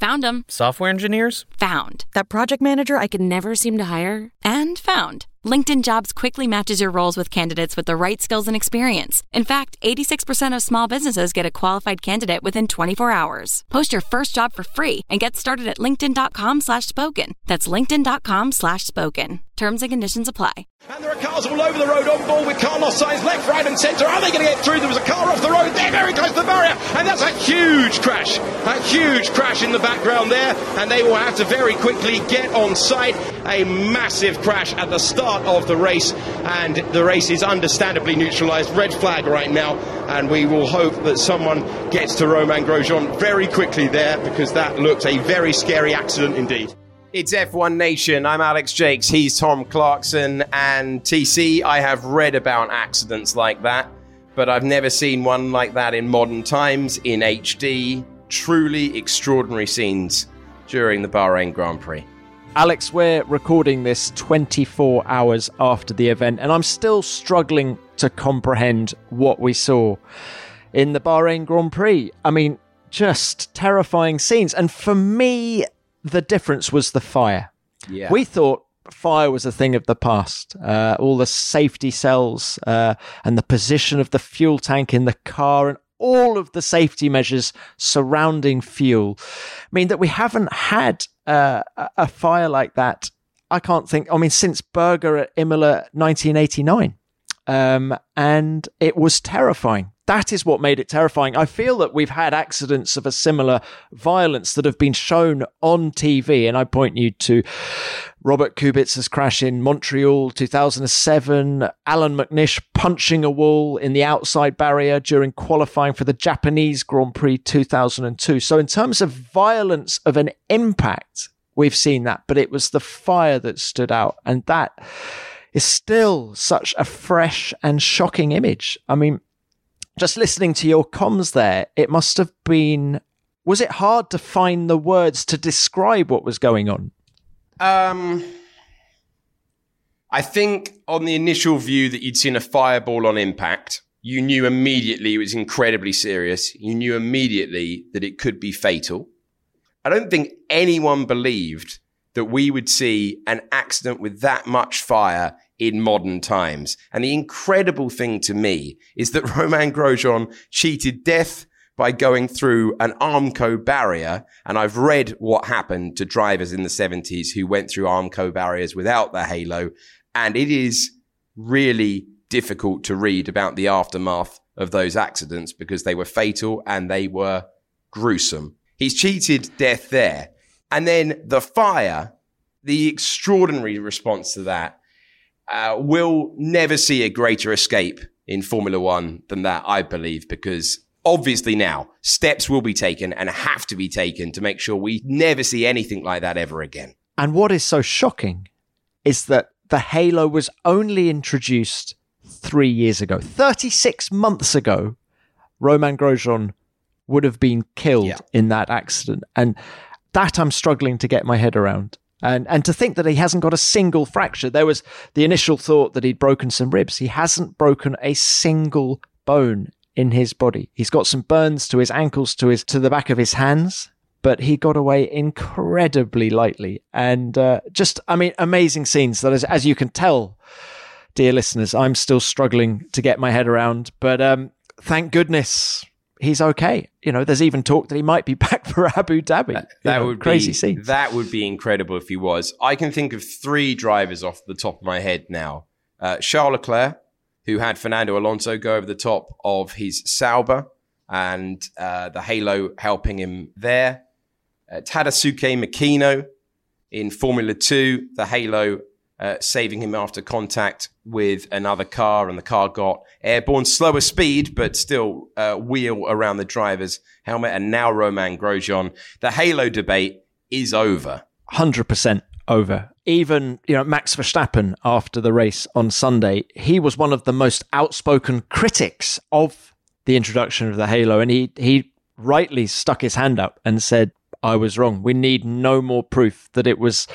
Found them. Software engineers? Found. That project manager I could never seem to hire? And found. LinkedIn Jobs quickly matches your roles with candidates with the right skills and experience. In fact, 86% of small businesses get a qualified candidate within 24 hours. Post your first job for free and get started at linkedin.com slash spoken. That's linkedin.com slash spoken. Terms and conditions apply. And there are cars all over the road on ball with Carlos Sainz left, right and centre. Are they going to get through? There was a car off the road. They're very close to the barrier. And that's a huge crash. A huge crash in the background there. And they will have to very quickly get on site. A massive crash at the start of the race. And the race is understandably neutralised. Red flag right now. And we will hope that someone gets to Romain Grosjean very quickly there because that looked a very scary accident indeed. It's F1 Nation. I'm Alex Jacques. He's Tom Clarkson. And TC, I have read about accidents like that, but I've never seen one like that in modern times in HD. Truly extraordinary scenes during the Bahrain Grand Prix. Alex, we're recording this 24 hours after the event, and I'm still struggling to comprehend what we saw in the Bahrain Grand Prix. I mean, just terrifying scenes. And for me, the difference was the fire. Yeah. We thought fire was a thing of the past. Uh, all the safety cells uh, and the position of the fuel tank in the car and all of the safety measures surrounding fuel mean that we haven't had uh, a fire like that. I can't think, I mean, since Berger at Imola 1989. Um, and it was terrifying. That is what made it terrifying. I feel that we've had accidents of a similar violence that have been shown on TV. And I point you to Robert Kubica's crash in Montreal 2007, Allan McNish punching a wall in the outside barrier during qualifying for the Japanese Grand Prix 2002. So, in terms of violence of an impact, we've seen that, but it was the fire that stood out. And that is still such a fresh and shocking image. I mean, just listening to your comms there, it must have been. Was it hard to find the words to describe what was going on? Um, I think on the initial view that you'd seen a fireball on impact, you knew immediately it was incredibly serious. You knew immediately that it could be fatal. I don't think anyone believed that we would see an accident with that much fire in modern times. And the incredible thing to me is that Romain Grosjean cheated death by going through an Armco barrier. And I've read what happened to drivers in the 70s who went through Armco barriers without the halo. And it is really difficult to read about the aftermath of those accidents because they were fatal and they were gruesome. He's cheated death there. And then the fire, the extraordinary response to that, uh, will never see a greater escape in Formula One than that, I believe, because obviously now steps will be taken and have to be taken to make sure we never see anything like that ever again. And what is so shocking is that the Halo was only introduced three years ago. 36 months ago, Romain Grosjean would have been killed Yeah. in that accident. And that I'm struggling to get my head around. And and to think that he hasn't got a single fracture. There was the initial thought that he'd broken some ribs. He hasn't broken a single bone in his body. He's got some burns to his ankles, to his to the back of his hands, but he got away incredibly lightly. And uh, just, I mean, amazing scenes that, as, as you can tell, dear listeners, I'm still struggling to get my head around. But um, thank goodness he's okay. You know, there's even talk that he might be back for Abu Dhabi. You That know, would crazy be, scene. That would be incredible if he was. I can think of three drivers off the top of my head now. Uh, Charles Leclerc, who had Fernando Alonso go over the top of his Sauber and uh, the halo helping him there. Uh, Tadasuke Makino in Formula 2, the halo uh, saving him after contact with another car, and the car got airborne, slower speed, but still uh, wheel around the driver's helmet. And now Romain Grosjean. The halo debate is over. 100% over. Even, you know, Max Verstappen after the race on Sunday, he was one of the most outspoken critics of the introduction of the Halo. And he, he rightly stuck his hand up and said, I was wrong. We need no more proof that it was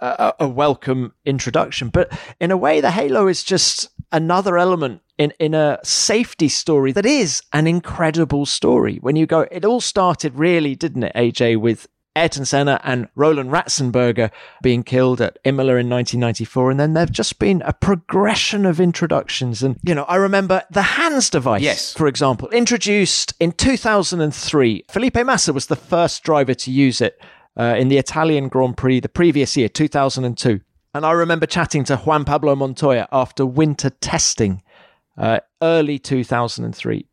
a, a welcome introduction. But in a way, the Halo is just another element in, in a safety story that is an incredible story. When you go, it all started really, didn't it, AJ, with Ayrton Senna and Roland Ratzenberger being killed at Imola in 1994. And then there've just been a progression of introductions. And, you know, I remember the HANS device, yes. for example, introduced in 2003. Felipe Massa was the first driver to use it uh, in the Italian Grand Prix the previous year, 2002. And I remember chatting to Juan Pablo Montoya after winter testing, uh, early 2003.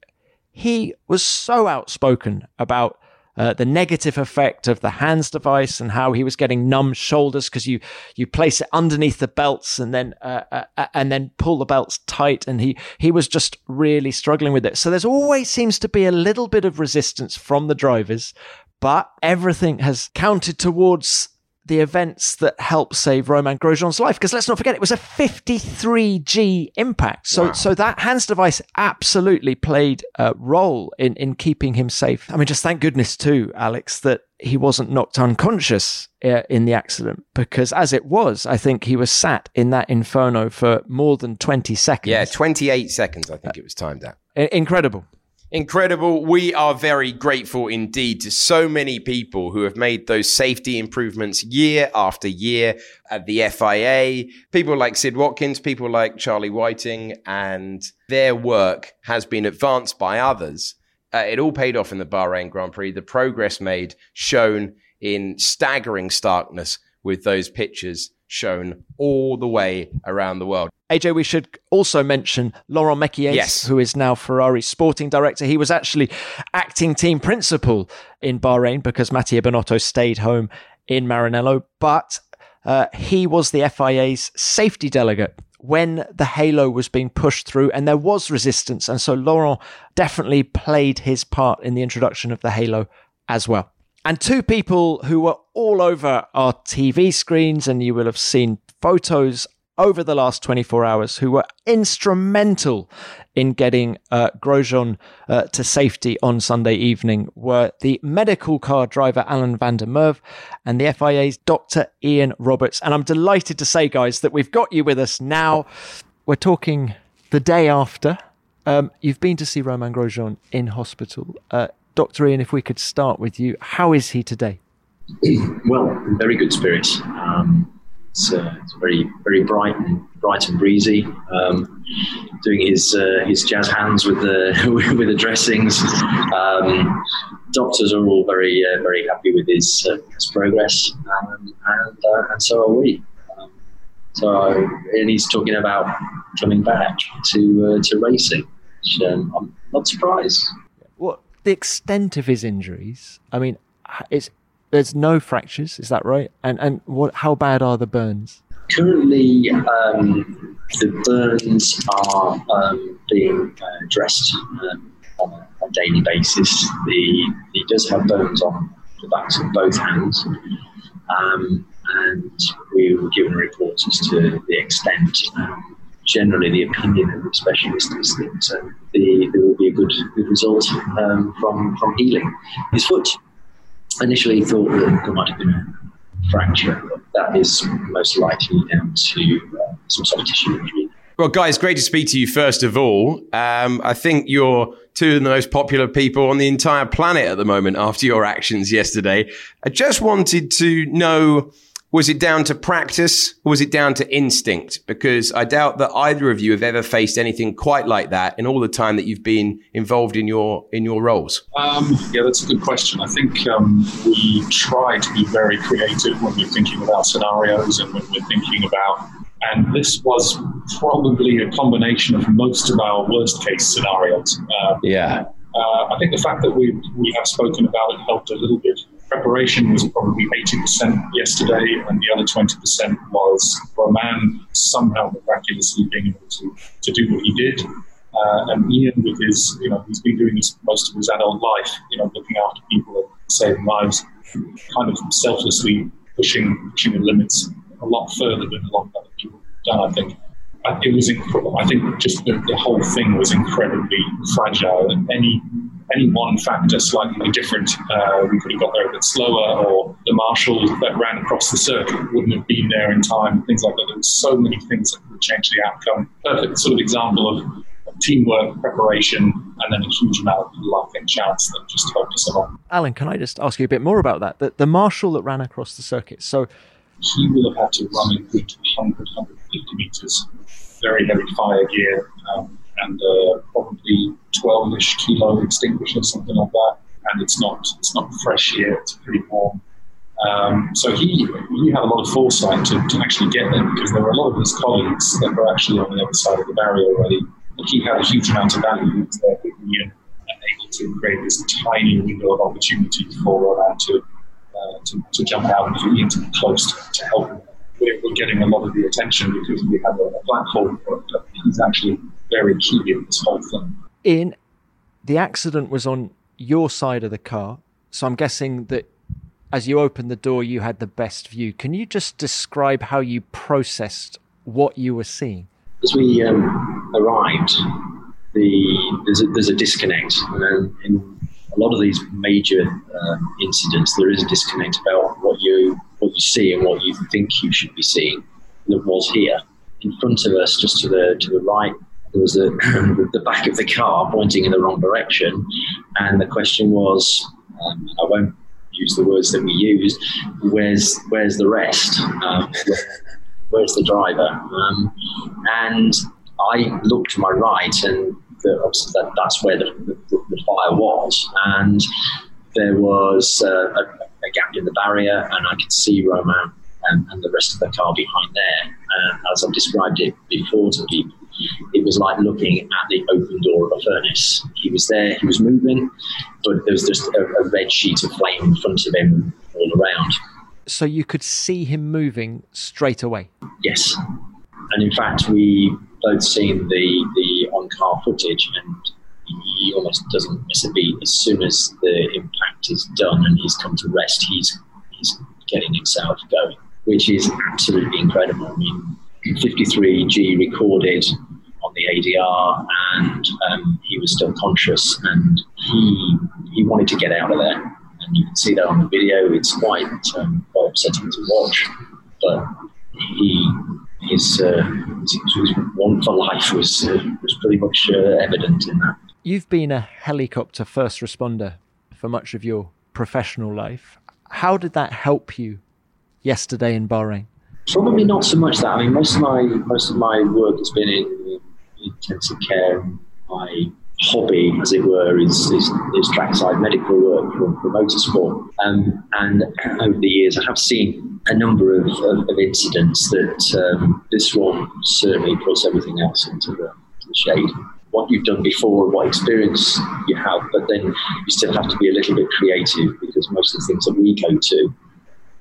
He was so outspoken about uh, the negative effect of the HANS device and how he was getting numb shoulders because you you place it underneath the belts and then uh, uh, uh, and then pull the belts tight and he he was just really struggling with it. So there's always seems to be a little bit of resistance from the drivers, but everything has counted towards the events that helped save Romain Grosjean's life. Because let's not forget, it was a 53G impact. So, wow. so that HANS device absolutely played a role in, in keeping him safe. I mean, just thank goodness too, Alex, that he wasn't knocked unconscious uh, in the accident because as it was, I think he was sat in that inferno for more than 20 seconds. Yeah, 28 seconds, I think it was timed at. Incredible. Incredible. We are very grateful indeed to so many people who have made those safety improvements year after year at the FIA. People like Sid Watkins, people like Charlie Whiting, and their work has been advanced by others. Uh, it all paid off in the Bahrain Grand Prix. The progress made shown in staggering starkness with those pictures shown all the way around the world. AJ, we should also mention Laurent Mekies, yes. who is now Ferrari's sporting director. He was actually acting team principal in Bahrain because Mattia Binotto stayed home in Maranello, but uh, he was the FIA's safety delegate when the halo was being pushed through and there was resistance. And so Laurent definitely played his part in the introduction of the halo as well. And two people who were all over our TV screens, and you will have seen photos over the last 24 hours who were instrumental in getting uh, Grosjean uh, to safety on Sunday evening were the medical car driver Alan van der Merwe and the FIA's Dr. Ian Roberts. And I'm delighted to say, guys, that we've got you with us now. We're talking the day after. Um, you've been to see Romain Grosjean in hospital. Uh, Dr. Ian, if we could start with you, how is he today? Well, very good spirits. Um, it's, uh, it's, very, very bright and bright and breezy. Um, doing his uh, his jazz hands with the with the dressings. Um, doctors are all very uh, very happy with his, uh, his progress, um, and uh, and so are we. Um, so and he's talking about coming back to uh, to racing, which um, I'm not surprised the extent of his injuries, I mean, it's there's no fractures, is that right? And and what? How bad are the burns? Currently, um, the burns are um, being uh, dressed um, on a, daily basis. The, he does have burns on the backs of both hands, um, and we were given reports as to the extent um, generally the opinion of the specialist is that uh, the, there good good result um, from from healing his foot. Initially, thought that there might have been a fracture, that is most likely down to uh, some soft tissue injury. Well, guys, great to speak to you. First of all, um, I think you're two of the most popular people on the entire planet at the moment after your actions yesterday. I just wanted to know was it down to practice or was it down to instinct? Because I doubt that either of you have ever faced anything quite like that in all the time that you've been involved in your in your roles. Um, yeah, that's a good question. I think um, we try to be very creative when we're thinking about scenarios and when we're thinking about. And this was probably a combination of most of our worst case scenarios. Um, yeah. Uh, I think the fact that we we have spoken about it helped a little bit preparation was probably 80% yesterday, and the other 20% was for a man somehow miraculously being able to, to do what he did. Uh, and Ian, with his, you know, he's been doing this most of his adult life, you know, looking after people and saving lives, kind of selflessly pushing, pushing the limits a lot further than a lot of other people have done, I think. It was incredible. I think just the, the whole thing was incredibly fragile. And any any one factor slightly different, uh, we could have got there a bit slower, or the marshal that ran across the circuit wouldn't have been there in time, things like that. There were so many things that could change the outcome. Perfect sort of example of, teamwork, preparation, and then a huge amount of luck and chance that just helped us along. Alan, can I just ask you a bit more about that? The, the marshal that ran across the circuit. So he will have had to run a good 100, 150 meters, very heavy fire gear. Um, and uh, probably 12-ish kilo extinguisher, something like that. And it's not it's not fresh here; it's pretty warm. Um, so he he had a lot of foresight to, to actually get there because there were a lot of his colleagues that were actually on the other side of the barrier already. But he had a huge amount of value. There and, and able to create this tiny window of opportunity for Romain to, uh, to, to jump out and for Ian to be close to, to help him. We're, getting a lot of the attention because we have a, a platform, but he's actually very key in this whole thing. In the accident was on your side of the car, so I'm guessing that as you opened the door, you had the best view. Can you just describe how you processed what you were seeing? As we um, arrived, the there's a, there's a disconnect, and in a lot of these major uh, incidents, there is a disconnect about what you what you see and what you think you should be seeing. That was here in front of us, just to the to the right, there was a, the back of the car pointing in the wrong direction, and the question was, um, I won't use the words that we used. Where's where's the rest? Um, where's the driver? Um, and I looked to my right, and the, that, that's where the, the, the, fire was, and there was uh, a, a, gap in the barrier, and I could see Romain and, and, the rest of the car behind there. And as I've described it before to people, it was like looking at the open door of a furnace. He was there, he was moving, but there was just a, a red sheet of flame in front of him all around. So you could see him moving straight away? Yes. And in fact, we both seen the, the on car footage, and he almost doesn't miss a beat. As soon as the impact is done and he's come to rest, he's, he's getting himself going, which is absolutely incredible. I mean, 53G recorded on the ADR, and um, he was still conscious, and he he wanted to get out of there. And you can see that on the video. It's quite um, quite upsetting to watch, but he his, uh, his, want for life was uh, was pretty much uh, evident in that. You've been a helicopter first responder for much of your professional life. How did that help you yesterday in Bahrain? Probably not so much that. I mean, most of my most of my work has been in, intensive care. My hobby, as it were, is is, is trackside medical work for, for motorsport. Um, and over the years, I have seen a number of, of, of incidents that um, this one certainly puts everything else into the, the shade what you've done before, what experience you have, but then you still have to be a little bit creative because most of the things that we go to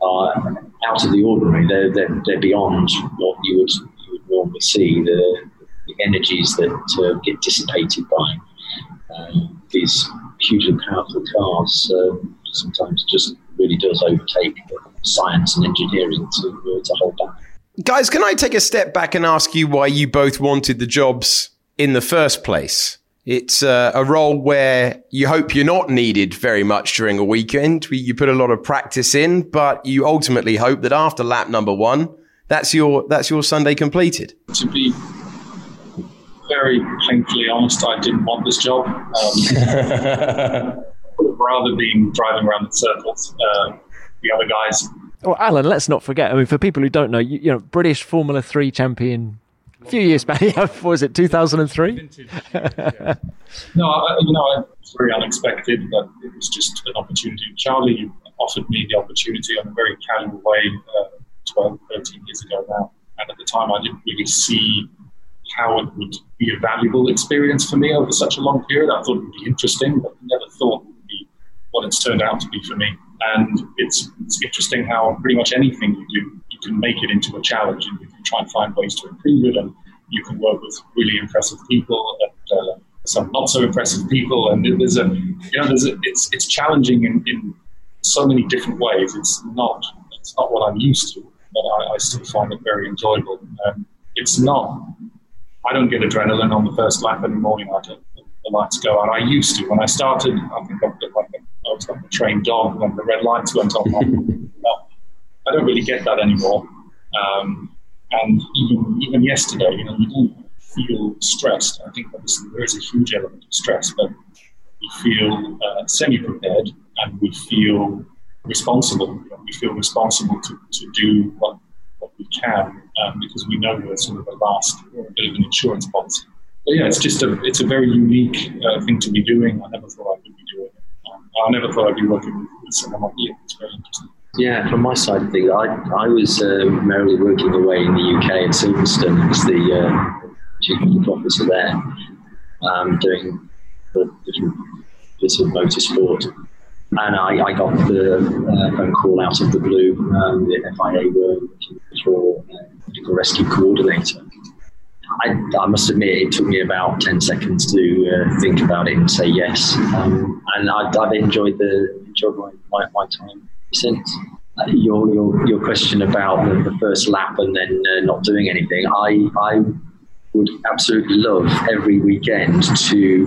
are out of the ordinary. They're, they're, they're beyond what you would, you would normally see. The, the energies that uh, get dissipated by uh, these hugely powerful cars uh, sometimes just really does overtake science and engineering to, uh, to hold back. Guys, can I take a step back and ask you why you both wanted the jobs in the first place? It's uh, a role where you hope you're not needed very much during a weekend. You put a lot of practice in, but you ultimately hope that after lap number one, that's your that's your Sunday completed. To be very painfully honest, I didn't want this job. Um, rather than driving around in circles, uh, the other guys. Well, Alan, let's not forget. I mean, for people who don't know, you, you know, British Formula Three champion a few years back. Yeah, was it 2003? no, I, you know, it's very unexpected, but it was just an opportunity. Charlie offered me the opportunity in a very casual way uh, 12, 13 years ago now. And at the time, I didn't really see how it would be a valuable experience for me over such a long period. I thought it would be interesting, but never thought it would be what it's turned out to be for me. And it's, it's interesting how pretty much anything you do, you can make it into a challenge and you can try and find ways to improve it. And you can work with really impressive people and uh, some not so impressive people. And there's a, you know, there's a, it's, it's challenging in, in so many different ways. It's not, it's not what I'm used to, but I, I still find it very enjoyable. Um, it's not, I don't get adrenaline on the first lap anymore. You know, I don't, the lights go out. I used to when I started. I think I like a, I was like a trained dog when the red lights went on. I don't really get that anymore. Um, and even even yesterday, you know, you don't feel stressed. I think obviously there is a huge element of stress, but we feel uh, semi-prepared and we feel responsible. You know, we feel responsible to, to do what, what we can um, because we know we're sort of the last bit of an insurance policy. But yeah, it's just a it's a very unique uh, thing to be doing. I never thought I would be doing it. Um, I never thought I'd be working with, with someone like you. It's very interesting. Yeah, from my side of things, I, I was uh, merrily working away in the UK at Silverstone as the uh, chief medical officer there, um, doing the different bits of motorsport. And I, I got the uh, phone call out of the blue. Um, the FIA were looking for a medical rescue coordinator. I, I, must admit, it took me about 10 seconds to uh, think about it and say yes. Um, and I, have enjoyed, the, enjoyed my, my, my time since. Your, your, your question about the, the first lap and then uh, not doing anything, I, I would absolutely love every weekend to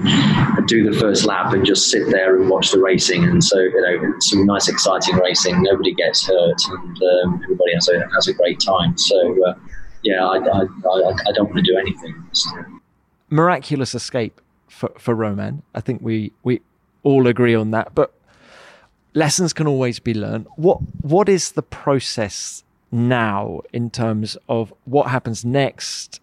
do the first lap and just sit there and watch the racing. And so, you know, some nice, exciting racing. Nobody gets hurt, and um, everybody has a has a great time. So, uh, yeah, I, I, I, I, don't want to do anything. Miraculous escape for for Romain. I think we we all agree on that. But lessons can always be learned. What what is the process now in terms of what happens next?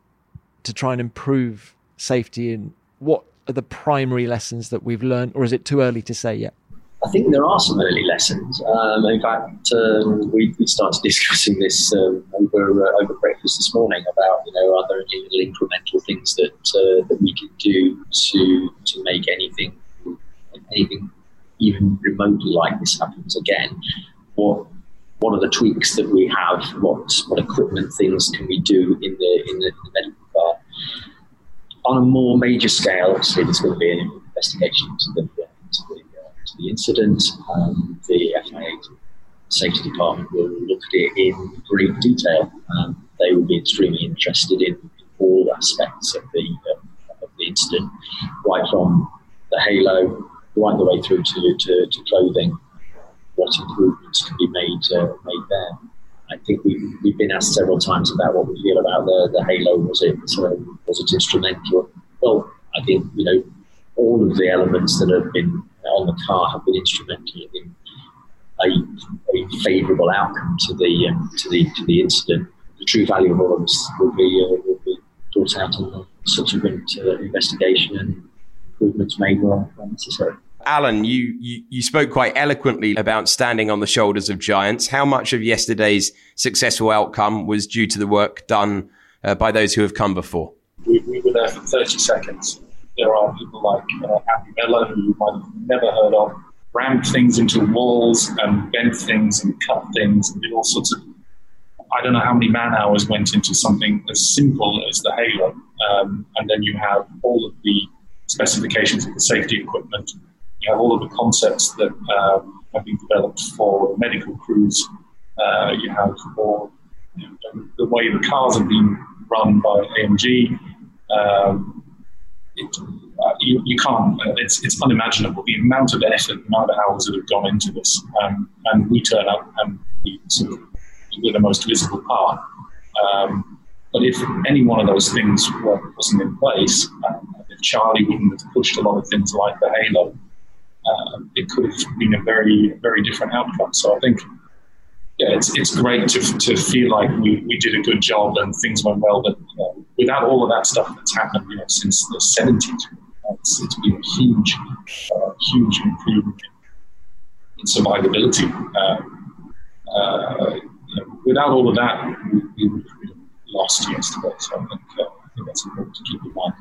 to try and improve safety and what are the primary lessons that we've learned or is it too early to say yet I think there are some early lessons. Um, in fact, um, we, we, started discussing this um, over uh, over breakfast this morning about you know are there any little incremental things that uh, that we can do to to make anything anything even remotely like this happens again? What what are the tweaks that we have? What what equipment things can we do in the in the, the medical car? on a more major scale, obviously, there's going to be an investigation into the, into the, uh, into the incident. Um, the FIA safety department will look at it in great detail. Um, they will be extremely interested in, in all aspects of the, uh, of the incident, right from the halo right the way through to, to, to clothing, what improvements can be made, uh, made there. I think we've, we've been asked several times about what we feel about the, the Halo. Was it um, was it instrumental? Well, I think you know all of the elements that have been on the car have been instrumental in a, a favourable outcome to the um, to the to the incident. The true value of all of this will be uh, will be brought out in the subsequent uh, investigation and improvements made where necessary. Alan, you, you, you spoke quite eloquently about standing on the shoulders of giants. How much of yesterday's successful outcome was due to the work done uh, by those who have come before? We, we, were there for 30 seconds. There are people like uh, Andy Mellor, who you might have never heard of, rammed things into walls and bent things and cut things and did all sorts of. I don't know how many man hours went into something as simple as the Halo. Um, and then you have all of the specifications of the safety equipment you have all of the concepts that um, have been developed for medical crews. Uh, you have all you know, the way the cars have been run by AMG. Um, it, uh, you, you, can't. Uh, it's, it's unimaginable the amount of effort, the amount of hours that have gone into this. Um, and we turn up and we sort of we're the most visible part. Um, but if any one of those things wasn't in place, if Charlie wouldn't have pushed a lot of things like the Halo, uh, it could have been a very, very different outcome. So I think, yeah, it's, it's great to, to feel like we, we did a good job and things went well. But you know, without all of that stuff that's happened, you know, since the 70s, it's, it's been a huge, uh, huge improvement in survivability. Um, uh, you know, without all of that, we, we would have lost yesterday. So I think, uh, I think that's important to keep in mind.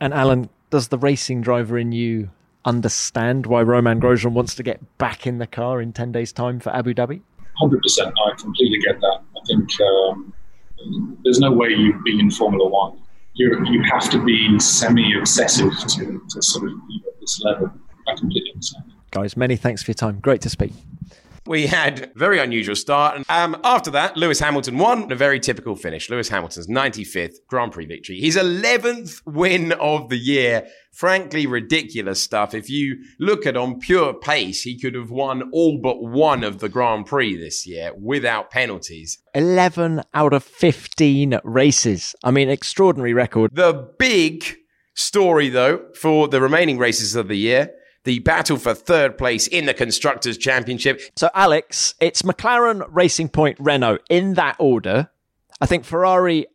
And Alan, does the racing driver in you understand why Romain Grosjean wants to get back in the car in 10 days' time for Abu Dhabi? 100%. I completely get that. I think um, there's no way you be in Formula One. you you have to be semi obsessive to, to sort of be at this level. I completely understand. Guys, many thanks for your time. Great to speak. We had very unusual start. And um, after that, Lewis Hamilton won a very typical finish. Lewis Hamilton's 95th Grand Prix victory. His 11th win of the year. Frankly, ridiculous stuff. If you look at on pure pace, he could have won all but one of the Grand Prix this year without penalties. 11 out of 15 races. I mean, extraordinary record. The big story, though, for the remaining races of the year the battle for third place in the Constructors' Championship. So, Alex, it's McLaren, Racing Point, Renault in that order. I think Ferrari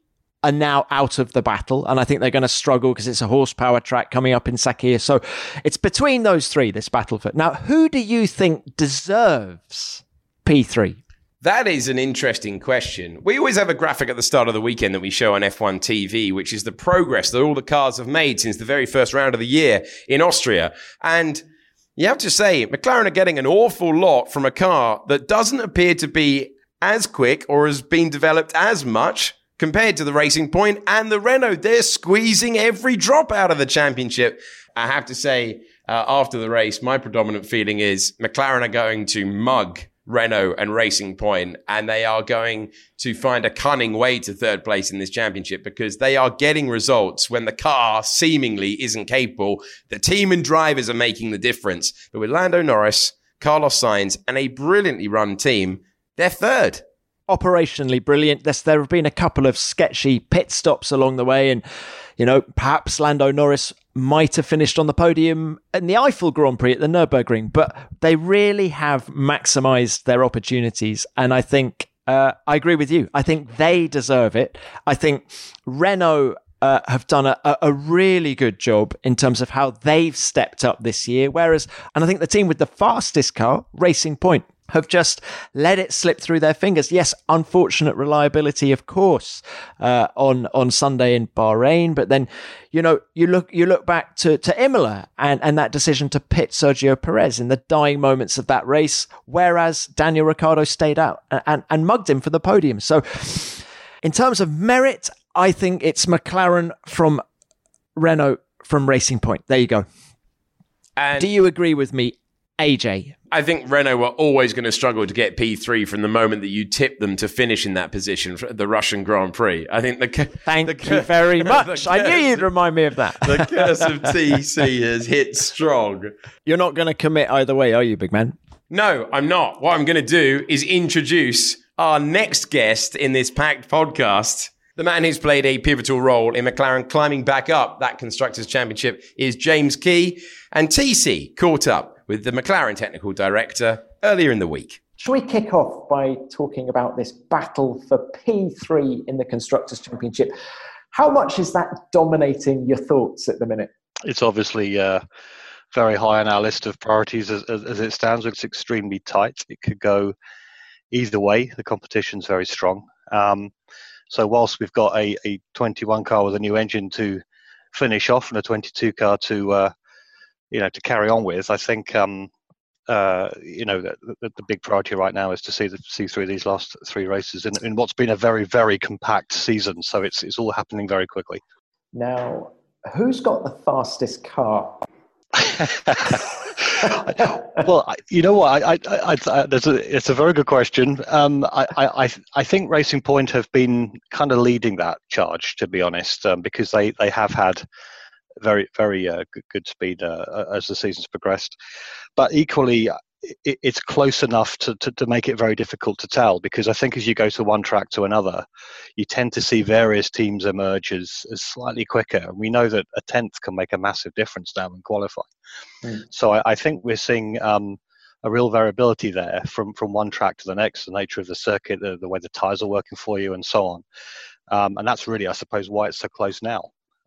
are now out of the battle, and I think they're going to struggle because it's a horsepower track coming up in Sakhir. So, it's between those three, this battle for. Now, who do you think deserves P3? That is an interesting question. We always have a graphic at the start of the weekend that we show on F1 TV, which is the progress that all the cars have made since the very first round of the year in Austria. And you have to say, McLaren are getting an awful lot from a car that doesn't appear to be as quick or has been developed as much compared to the Racing Point and the Renault. They're squeezing every drop out of the championship. I have to say, uh, after the race, my predominant feeling is McLaren are going to mug Renault and Racing Point, and they are going to find a cunning way to third place in this championship because they are getting results when the car seemingly isn't capable. The team and drivers are making the difference. But with Lando Norris, Carlos Sainz, and a brilliantly run team, they're third operationally brilliant. There's, there have been a couple of sketchy pit stops along the way, and you know perhaps Lando Norris might have finished on the podium in the Eifel Grand Prix at the Nurburgring, but they really have maximised their opportunities, and I think. Uh, I agree with you. I think they deserve it. I think Renault uh, have done a, a really good job in terms of how they've stepped up this year. Whereas, and I think the team with the fastest car, Racing Point, have just let it slip through their fingers. Yes, unfortunate reliability, of course, uh, on on Sunday in Bahrain, but then you know you look you look back to to Imola and and that decision to pit Sergio Perez in the dying moments of that race, whereas Daniel Ricciardo stayed out and, and, and mugged him for the podium. So, in terms of merit, I think it's McLaren from Renault from Racing Point. There you go. And Do you agree with me, AJ? I think Renault were always going to struggle to get P3 from the moment that you tipped them to finish in that position for the Russian Grand Prix. I think the thank the, you very much. I knew you'd remind me of that. the curse of TC has hit strong. You're not going to commit either way, are you, big man? No, I'm not. What I'm going to do is introduce our next guest in this packed podcast. The man who's played a pivotal role in McLaren climbing back up that Constructors' Championship is James Key. And TC caught up with the McLaren technical director earlier in the week. Shall we kick off by talking about this battle for P3 in the Constructors' Championship? How much is that dominating your thoughts at the minute? It's obviously uh, very high on our list of priorities as, as, as, it stands. It's extremely tight. It could go either way. The competition's very strong. Um, so whilst we've got a, a 21 car with a new engine to finish off and a 22 car to uh, you know to carry on with. I think um, uh, you know the, the, the, big priority right now is to see the, see through these last three races in, in what's been a very very compact season. So it's it's all happening very quickly. Now, who's got the fastest car? well, you know what? I, I, I, there's a, it's a very good question. Um, I, I, I think Racing Point have been kind of leading that charge, to be honest, um, because they, they have had very very uh, good, good, speed uh, as the season's progressed. But equally, it, it's close enough to, to, to, make it very difficult to tell because I think as you go to one track to another, you tend to see various teams emerge as, as slightly quicker. And we know that a tenth can make a massive difference now in qualifying. Mm. So I, I, think we're seeing. Um, a real variability there from, from one track to the next, the nature of the circuit, the, the way the tyres are working for you, and so on. Um, and that's really, I suppose, why it's so close now.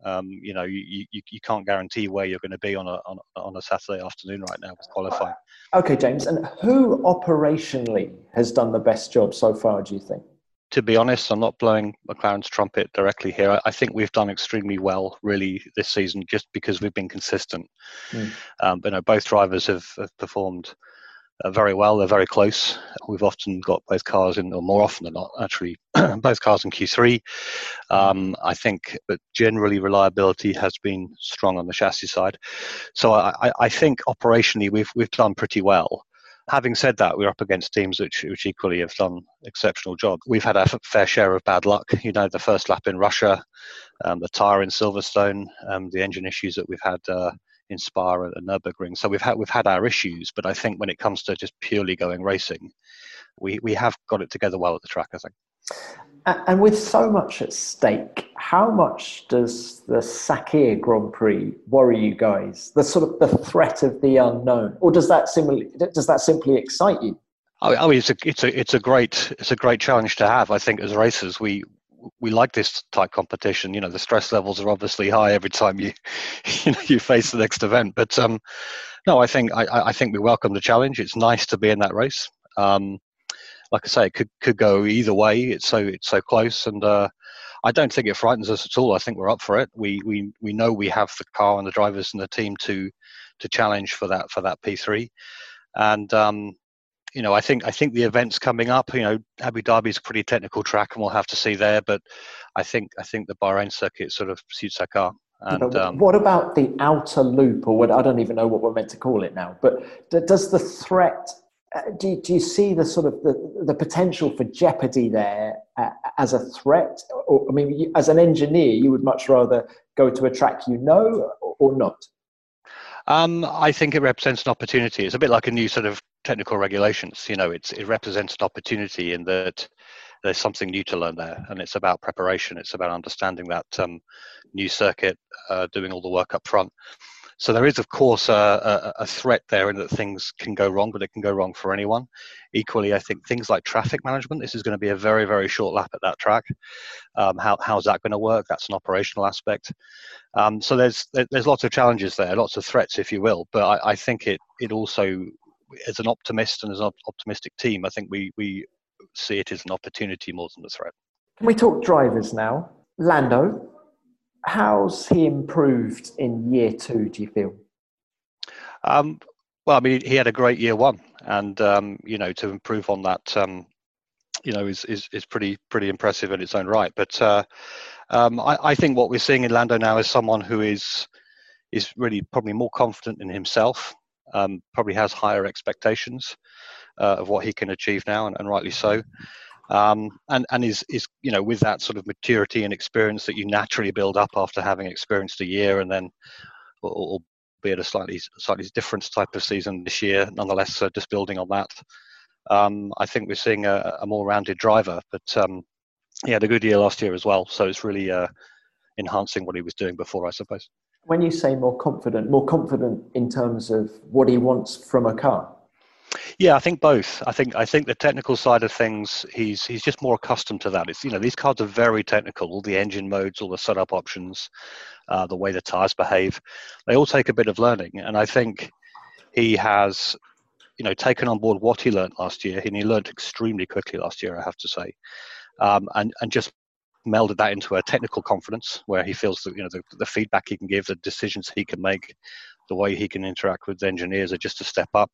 Um, you know, you, you, you can't guarantee where you're going to be on a, on, on a Saturday afternoon right now with qualifying. Okay, James. And who operationally has done the best job so far, do you think? To be honest, I'm not blowing McLaren's trumpet directly here. I think we've done extremely well, really, this season, just because we've been consistent. Mm. Um, you know, both drivers have, have performed uh, very well. They're very close. We've often got both cars in, or more often than not, actually, both cars in Q3. Um, I think, but generally reliability has been strong on the chassis side. So I, I think operationally we've we've done pretty well. Having said that, we're up against teams which, which equally have done exceptional job. We've had our fair share of bad luck. You know, the first lap in Russia, um, the tyre in Silverstone, um, the engine issues that we've had uh, in Spa and Nurburgring. So we've had we've had our issues, but I think when it comes to just purely going racing, we we have got it together well at the track. I think. And with so much at stake, how much does the Sakhir Grand Prix worry you guys? The sort of the threat of the unknown, or does that simply does that simply excite you? I mean, it's a it's a it's a great it's a great challenge to have. I think as racers, we we like this type competition. You know, the stress levels are obviously high every time you you know you face the next event. But um, no, I think I, I think we welcome the challenge. It's nice to be in that race. Um, like I say, it could could go either way. It's so it's so close, and uh, I don't think it frightens us at all. I think we're up for it. We we we know we have the car and the drivers and the team to to challenge for that for that P3, and um, you know I think I think the events coming up. You know, Abu Dhabi is a pretty technical track, and we'll have to see there. But I think I think the Bahrain circuit sort of suits our car. And, um, what about the outer loop, or what I don't even know what we're meant to call it now? But does the threat uh, do, do you see the sort of the, the potential for jeopardy there uh, as a threat or i mean you, as an engineer you would much rather go to a track you know or not um, i think it represents an opportunity. It's a bit like a new sort of technical regulations you know it's, it represents an opportunity in that there's something new to learn there and it's about preparation. It's about understanding that um, new circuit uh, doing all the work up front so there is, of course, a, a, a, threat there in that things can go wrong, but it can go wrong for anyone. Equally, I think things like traffic management. This is going to be a very, very short lap at that track. Um, how how's that going to work? That's an operational aspect. Um, so there's there's lots of challenges there, lots of threats, if you will. But I, I think it it also, as an optimist and as an optimistic team, I think we we see it as an opportunity more than a threat. Can we talk drivers now? Lando, how's he improved in year two? Do you feel? Um, well, I mean, he had a great year one, and um, you know, to improve on that, um, you know, is, is is pretty pretty impressive in its own right. But uh, um, I, I, think what we're seeing in Lando now is someone who is is really probably more confident in himself. Um, probably has higher expectations uh, of what he can achieve now, and, and rightly so um, and and is is you know with that sort of maturity and experience that you naturally build up after having experienced a year and then or, be at a slightly slightly different type of season this year nonetheless uh, just building on that um, I think we're seeing a, a more rounded driver. But um, he had a good year last year as well so it's really uh, enhancing what he was doing before I suppose. When you say more confident more confident in terms of what he wants from a car yeah, I think both. I think I think the technical side of things, he's he's just more accustomed to that. It's you know these cards are very technical. All the engine modes, all the setup options, uh, the way the tires behave, they all take a bit of learning. And I think he has, you know, taken on board what he learned last year, and he learned extremely quickly last year, I have to say, um, and and just melded that into a technical confidence where he feels that you know the, the feedback he can give, the decisions he can make, the way he can interact with engineers are just a step up,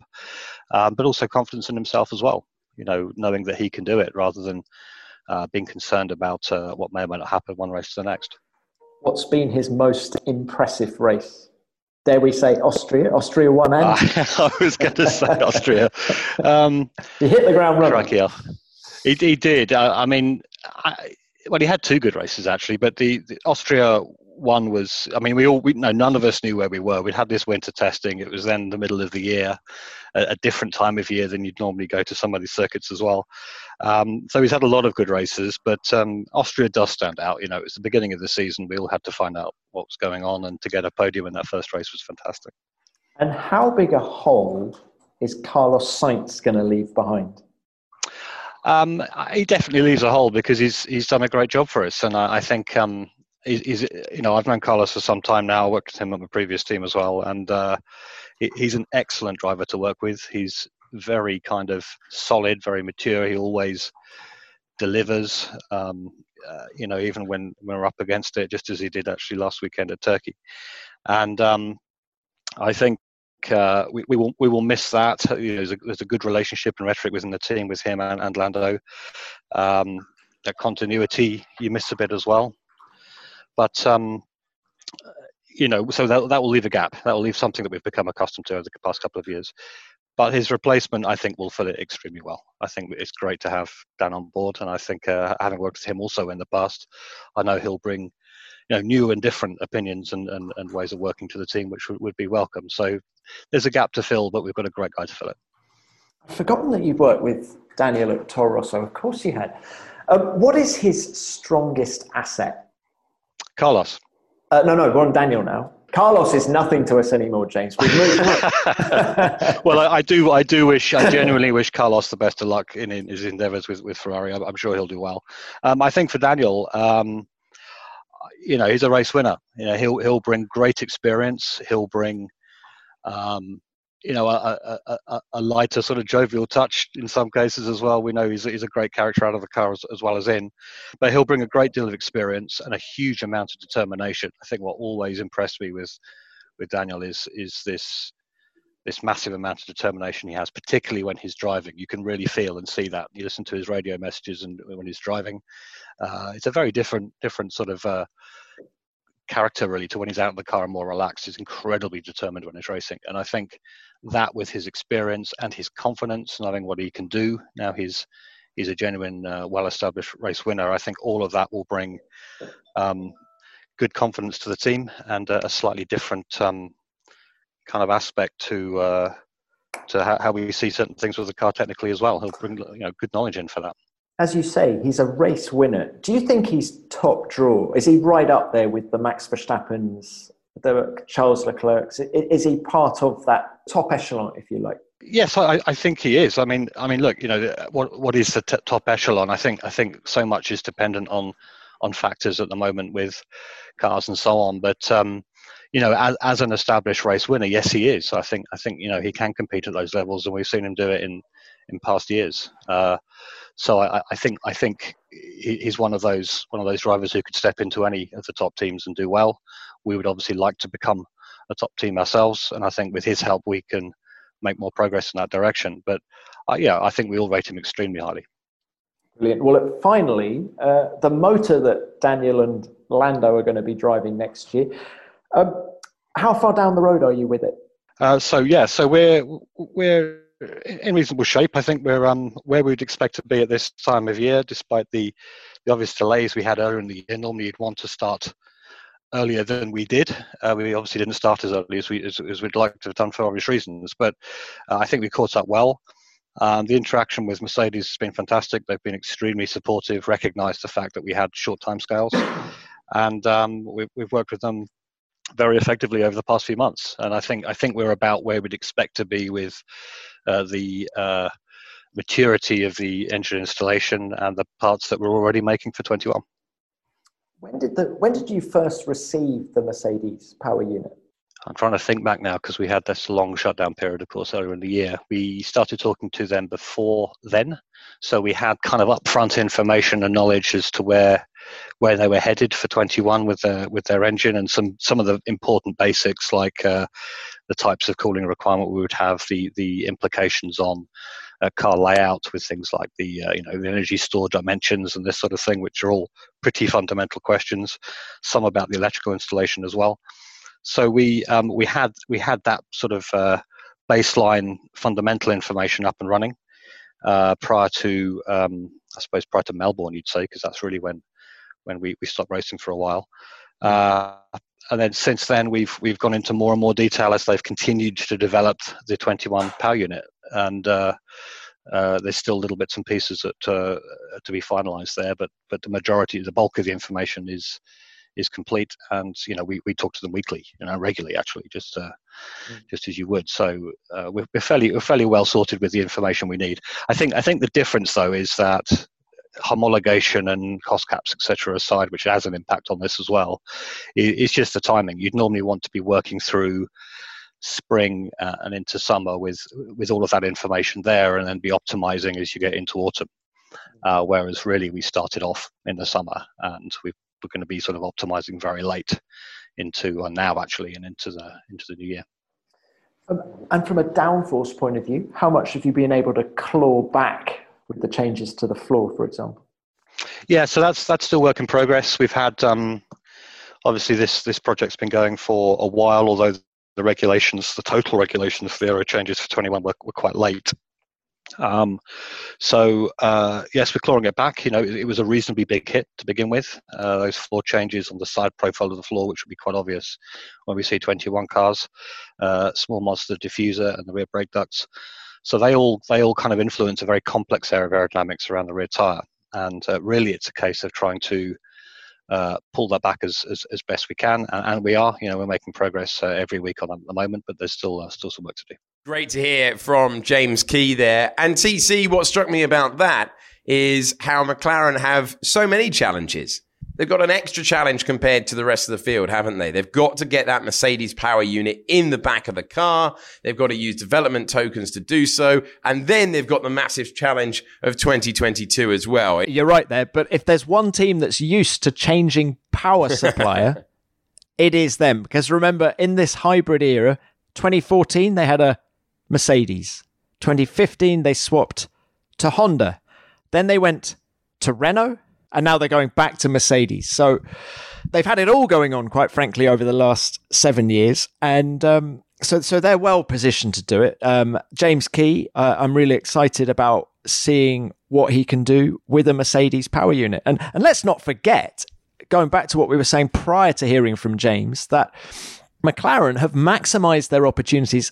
um, but also confidence in himself as well. You know, knowing that he can do it rather than uh, being concerned about uh, what may or may not happen one race to the next. What's been his most impressive race? Dare we say Austria? Austria one and I was going to say Austria. Um, he hit the ground running. He, he did. I, I mean, I, well, he had two good races actually, but the, the Austria one was i mean we all we no none of us knew where we were. We'd had this winter testing. It was then the middle of the year a, a different time of year than you'd normally go to some of these circuits as well. Um, so he's had a lot of good races but um, austria does stand out. You know it's the beginning of the season. We all had to find out what was going on and to get a podium in that first race was fantastic. And how big a hole is carlos sainz going to leave behind? Um, he definitely leaves a hole because he's he's done a great job for us, and I, I think um, he's, you know I've known Carlos for some time now. I worked with him on the previous team as well, and uh, he's an excellent driver to work with. He's very kind of solid, very mature. He always delivers. Um, uh, you know, even when, when we're up against it, just as he did actually last weekend at Turkey, and um, I think uh, we, we will we will miss that. You know, there's, a, there's a good relationship and rhetoric within the team with him and, and Lando. Um, that continuity you miss a bit as well. But um, you know, so that that will leave a gap. That will leave something that we've become accustomed to over the past couple of years. but his replacement, I think, will fill it extremely well. I think it's great to have Dan on board, and I think uh, having worked with him also in the past, I know he'll bring you know new and different opinions and, and, and ways of working to the team, which would, would be welcome. So there's a gap to fill, but we've got a great guy to fill it. I've forgotten that you've worked with Daniel at Toro Rosso. Of course you had. Um, what is his strongest asset? Carlos. Uh, no, no, we're on Daniel now. Carlos is nothing to us anymore, James. We've moved well, I, I, do, I do wish, I genuinely wish Carlos the best of luck in, in his endeavours with, with Ferrari. I'm, I'm, sure he'll do well. Um, I think for Daniel, um, you know, he's a race winner. You know, he'll he'll bring great experience. He'll bring, um, you know, a, a, a, lighter sort of jovial touch in some cases as well. We know he's, he's a great character out of the car as, as well as in, but he'll bring a great deal of experience and a huge amount of determination. I think what always impressed me with with Daniel is is this this massive amount of determination he has, particularly when he's driving. You can really feel and see that. You listen to his radio messages and when he's driving, uh, it's a very different different sort of uh, character really to when he's out in the car and more relaxed. He's incredibly determined when he's racing, and I think that with his experience and his confidence, knowing what he can do now, he's he's a genuine, uh, well-established race winner. I think all of that will bring um, good confidence to the team and a slightly different um, kind of aspect to uh, to how, how, we see certain things with the car technically as well. He'll bring you know good knowledge in for that. As you say, he's a race winner. Do you think he's top draw? Is he right up there with the Max Verstappen's, the Charles Leclerc's? Is he part of that top echelon, if you like? Yes, I, I, think he is. I mean, I mean, look, you know, what what is the t- top echelon? I think I think so much is dependent on on factors at the moment with cars and so on. But um, you know, as, as an established race winner, yes, he is. I think I think you know he can compete at those levels, and we've seen him do it in in past years. Uh, so I, I, think I think he's one of those one of those drivers who could step into any of the top teams and do well. We would obviously like to become a top team ourselves, and I think with his help we can make more progress in that direction. But uh, yeah, I think we all rate him extremely highly. Brilliant. Well, finally, uh, the motor that Daniel and Lando are going to be driving next year um, how far down the road are you with it? Uh, so yeah, so we're we're in reasonable shape. I think we're um, where we'd expect to be at this time of year, despite the, the obvious delays we had earlier in the year. Normally, you'd want to start earlier than we did. Uh, we obviously didn't start as early as, we, as, as we'd like to have done for obvious reasons, but uh, I think we caught up well. Um, the interaction with Mercedes has been fantastic. They've been extremely supportive, recognised the fact that we had short time scales, and um, we've, we've worked with them very effectively over the past few months. And I think I think we're about where we'd expect to be with uh, the uh, maturity of the engine installation and the parts that we're already making for 21. When did the when did you first receive the Mercedes power unit? I'm trying to think back now because we had this long shutdown period, of course, earlier in the year. We started talking to them before then, so we had kind of upfront information and knowledge as to where where they were headed for 21 with their with their engine and some some of the important basics like uh, the types of cooling requirement we would have, the the implications on uh, car layout with things like the uh, you know the energy store dimensions and this sort of thing, which are all pretty fundamental questions. Some about the electrical installation as well. So we um, we had we had that sort of uh, baseline fundamental information up and running uh, prior to um, I suppose prior to Melbourne, you'd say, because that's really when when we, we stopped racing for a while. Uh, and then since then, we've we've gone into more and more detail as they've continued to develop the 21 power unit, and uh, uh, there's still little bits and pieces that uh, to be finalised there. But but the majority, the bulk of the information is is complete, and you know we, we talk to them weekly, you know, regularly actually, just uh, mm. just as you would. So uh, we're, we're fairly we're fairly well sorted with the information we need. I think I think the difference though is that homologation and cost caps, etc., aside, which has an impact on this as well, it's just the timing. You'd normally want to be working through spring uh, and into summer with with all of that information there, and then be optimizing as you get into autumn. Uh, whereas really we started off in the summer, and we we're going to be sort of optimizing very late into uh, now actually, and into the into the new year. Um, and from a downforce point of view, how much have you been able to claw back with the changes to the floor, for example? Yeah, so that's that's still work in progress. We've had um, obviously this this project's been going for a while, although the regulations, the total regulations for the aero changes for 21 were, were quite late. Um, so uh, yes, we're clawing it back. You know, it, it, was a reasonably big hit to begin with. Uh, those floor changes on the side profile of the floor, which would be quite obvious when we see 21 cars, uh, small monster diffuser and the rear brake ducts. So they all they all kind of influence a very complex area of aerodynamics around the rear tire. And uh, really, it's a case of trying to uh, pull that back as, as, as, best we can, and, and, we are. You know, we're making progress uh, every week on at the moment, but there's still uh, still some work to do. Great to hear from James Key there. And TC, what struck me about that is how McLaren have so many challenges. They've got an extra challenge compared to the rest of the field, haven't they? They've got to get that Mercedes power unit in the back of the car. They've got to use development tokens to do so. And then they've got the massive challenge of 2022 as well. You're right there. But if there's one team that's used to changing power supplier, it is them. Because remember, in this hybrid era, 2014, they had a Mercedes. 2015, they swapped to Honda. Then they went to Renault and now they're going back to Mercedes. So they've had it all going on, quite frankly, over the last seven years, and um, so so they're well positioned to do it. Um, James Key, uh, I'm really excited about seeing what he can do with a Mercedes power unit, and and let's not forget, going back to what we were saying prior to hearing from James, that McLaren have maximised their opportunities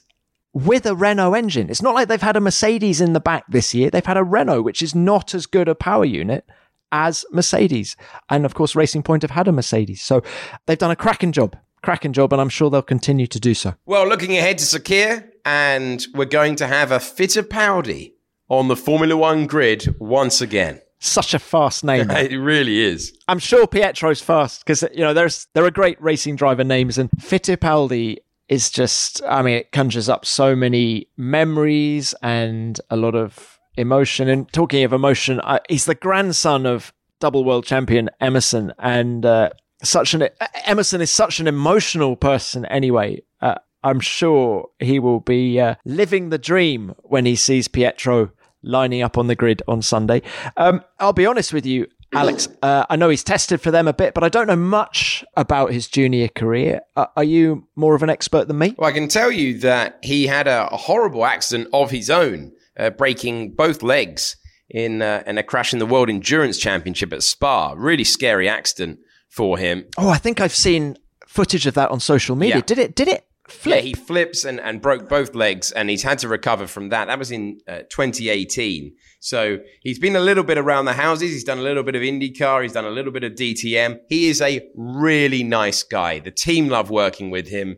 with a Renault engine. It's not like they've had a Mercedes in the back this year. They've had a Renault, which is not as good a power unit as Mercedes. And of course, Racing Point have had a Mercedes. So they've done a cracking job, cracking job, and I'm sure they'll continue to do so. Well, looking ahead to Sakhir, and we're going to have a Fittipaldi on the Formula One grid once again. Such a fast name. it really is. I'm sure Pietro's fast because you know there's there are great racing driver names, and Fittipaldi is just I mean it conjures up so many memories and a lot of emotion. And talking of emotion, I, he's the grandson of double world champion Emerson, and uh, such an Emerson is such an emotional person. Anyway, uh, I'm sure he will be uh, living the dream when he sees Pietro lining up on the grid on Sunday. Um, I'll be honest with you. Alex, uh, I know he's tested for them a bit, but I don't know much about his junior career. Uh, are you more of an expert than me? Well, I can tell you that he had a horrible accident of his own uh, breaking both legs in uh, in a crash in the World Endurance Championship at Spa. Really scary accident for him. Oh, I think I've seen footage of that on social media. Yeah. Did it? Did it? Flip? Yeah, he flips and, and broke both legs, and he's had to recover from that. That was in uh, 2018. So he's been a little bit around the houses. He's done a little bit of IndyCar. He's done a little bit of DTM. He is a really nice guy. The team love working with him.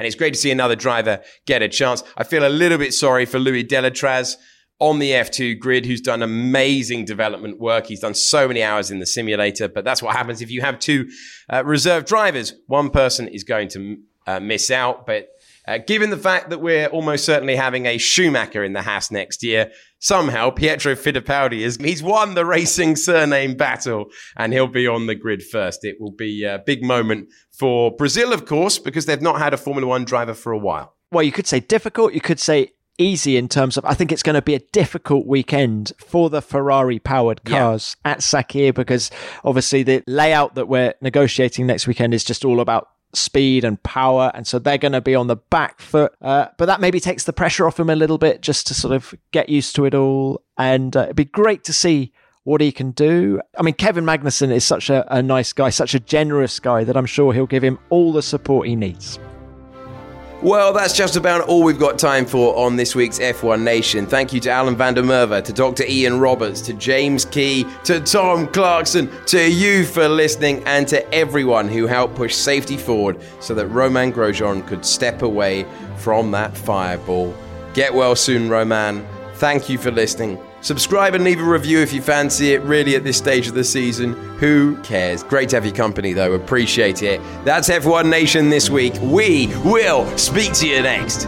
And it's great to see another driver get a chance. I feel a little bit sorry for Louis Delétraz on the F2 grid, who's done amazing development work. He's done so many hours in the simulator, but that's what happens if you have two uh, reserve drivers. One person is going to uh, miss out, but uh, given the fact that we're almost certainly having a Schumacher in the Haas next year, somehow Pietro Fittipaldi is he's won the racing surname battle and he'll be on the grid first. It will be a big moment for Brazil, of course, because they've not had a Formula One driver for a while. Well, you could say difficult, you could say easy in terms of I think it's going to be a difficult weekend for the Ferrari powered cars yeah. at Sakhir because obviously the layout that we're negotiating next weekend is just all about speed and power and so they're going to be on the back foot uh, but that maybe takes the pressure off him a little bit just to sort of get used to it all and uh, it'd be great to see what he can do. I mean, Kevin Magnussen is such a, a nice guy, such a generous guy that I'm sure he'll give him all the support he needs. Well, that's just about all we've got time for on this week's F1 Nation. Thank you to Alan van der Merwe, to Dr. Ian Roberts, to James Key, to Tom Clarkson, to you for listening, and to everyone who helped push safety forward so that Romain Grosjean could step away from that fireball. Get well soon, Romain. Thank you for listening. Subscribe and leave a review if you fancy it, really, at this stage of the season. Who cares? Great to have your company, though. Appreciate it. That's F1 Nation this week. We will speak to you next.